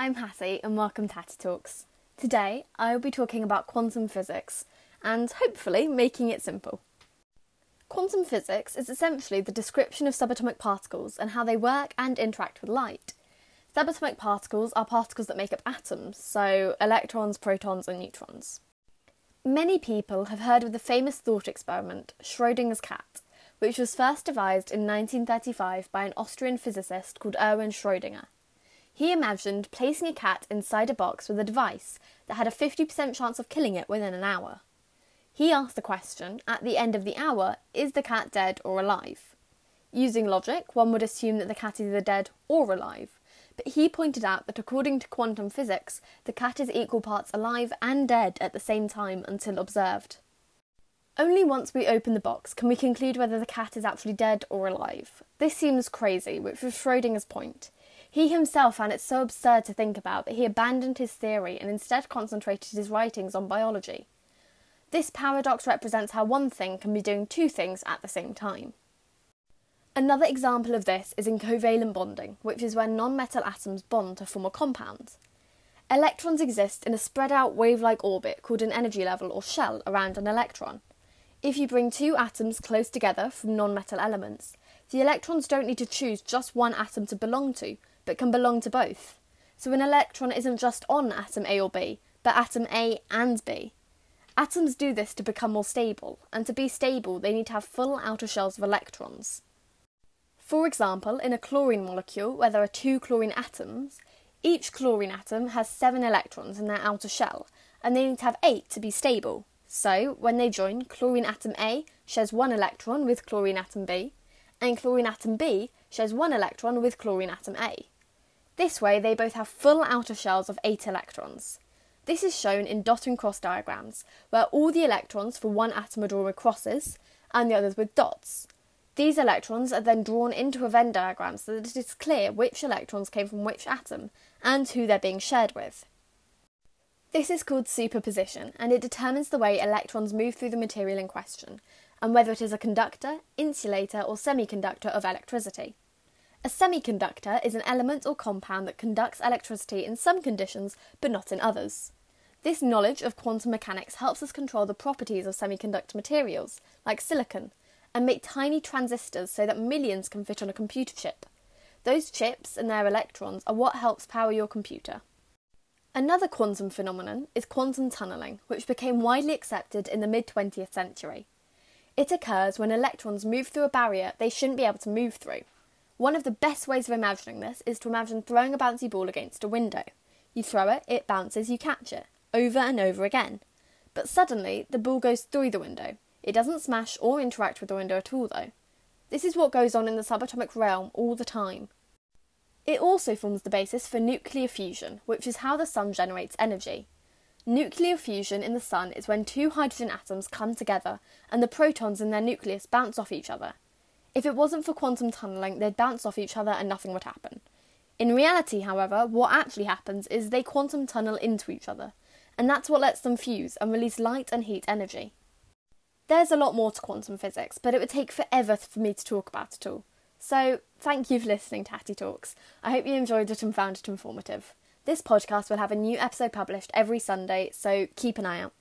I'm Hattie and welcome to Hattie Talks. Today I will be talking about quantum physics and hopefully making it simple. Quantum physics is essentially the description of subatomic particles and how they work and interact with light. Subatomic particles are particles that make up atoms, so electrons, protons, and neutrons. Many people have heard of the famous thought experiment, Schrodinger's cat, which was first devised in 1935 by an Austrian physicist called Erwin Schrödinger. He imagined placing a cat inside a box with a device that had a 50% chance of killing it within an hour. He asked the question, at the end of the hour, is the cat dead or alive? Using logic, one would assume that the cat is either dead or alive, but he pointed out that according to quantum physics, the cat is equal parts alive and dead at the same time until observed. Only once we open the box can we conclude whether the cat is actually dead or alive. This seems crazy, which was Schrodinger's point. He himself found it so absurd to think about that he abandoned his theory and instead concentrated his writings on biology. This paradox represents how one thing can be doing two things at the same time. Another example of this is in covalent bonding, which is when non metal atoms bond to form a compound. Electrons exist in a spread out wave like orbit called an energy level or shell around an electron. If you bring two atoms close together from non metal elements, the electrons don't need to choose just one atom to belong to, but can belong to both. So an electron isn't just on atom A or B, but atom A and B. Atoms do this to become more stable, and to be stable, they need to have full outer shells of electrons. For example, in a chlorine molecule where there are two chlorine atoms, each chlorine atom has seven electrons in their outer shell, and they need to have eight to be stable. So, when they join, chlorine atom A shares one electron with chlorine atom B, and chlorine atom B shares one electron with chlorine atom A. This way, they both have full outer shells of 8 electrons. This is shown in dot and cross diagrams, where all the electrons for one atom are drawn with crosses and the others with dots. These electrons are then drawn into a Venn diagram so that it is clear which electrons came from which atom and who they're being shared with. This is called superposition, and it determines the way electrons move through the material in question, and whether it is a conductor, insulator, or semiconductor of electricity. A semiconductor is an element or compound that conducts electricity in some conditions but not in others. This knowledge of quantum mechanics helps us control the properties of semiconductor materials, like silicon, and make tiny transistors so that millions can fit on a computer chip. Those chips and their electrons are what helps power your computer. Another quantum phenomenon is quantum tunneling, which became widely accepted in the mid 20th century. It occurs when electrons move through a barrier they shouldn't be able to move through. One of the best ways of imagining this is to imagine throwing a bouncy ball against a window. You throw it, it bounces, you catch it, over and over again. But suddenly, the ball goes through the window. It doesn't smash or interact with the window at all, though. This is what goes on in the subatomic realm all the time. It also forms the basis for nuclear fusion, which is how the sun generates energy. Nuclear fusion in the sun is when two hydrogen atoms come together and the protons in their nucleus bounce off each other. If it wasn't for quantum tunneling, they'd bounce off each other and nothing would happen. In reality, however, what actually happens is they quantum tunnel into each other, and that's what lets them fuse and release light and heat energy. There's a lot more to quantum physics, but it would take forever for me to talk about it all. So, thank you for listening to Hattie Talks. I hope you enjoyed it and found it informative. This podcast will have a new episode published every Sunday, so keep an eye out.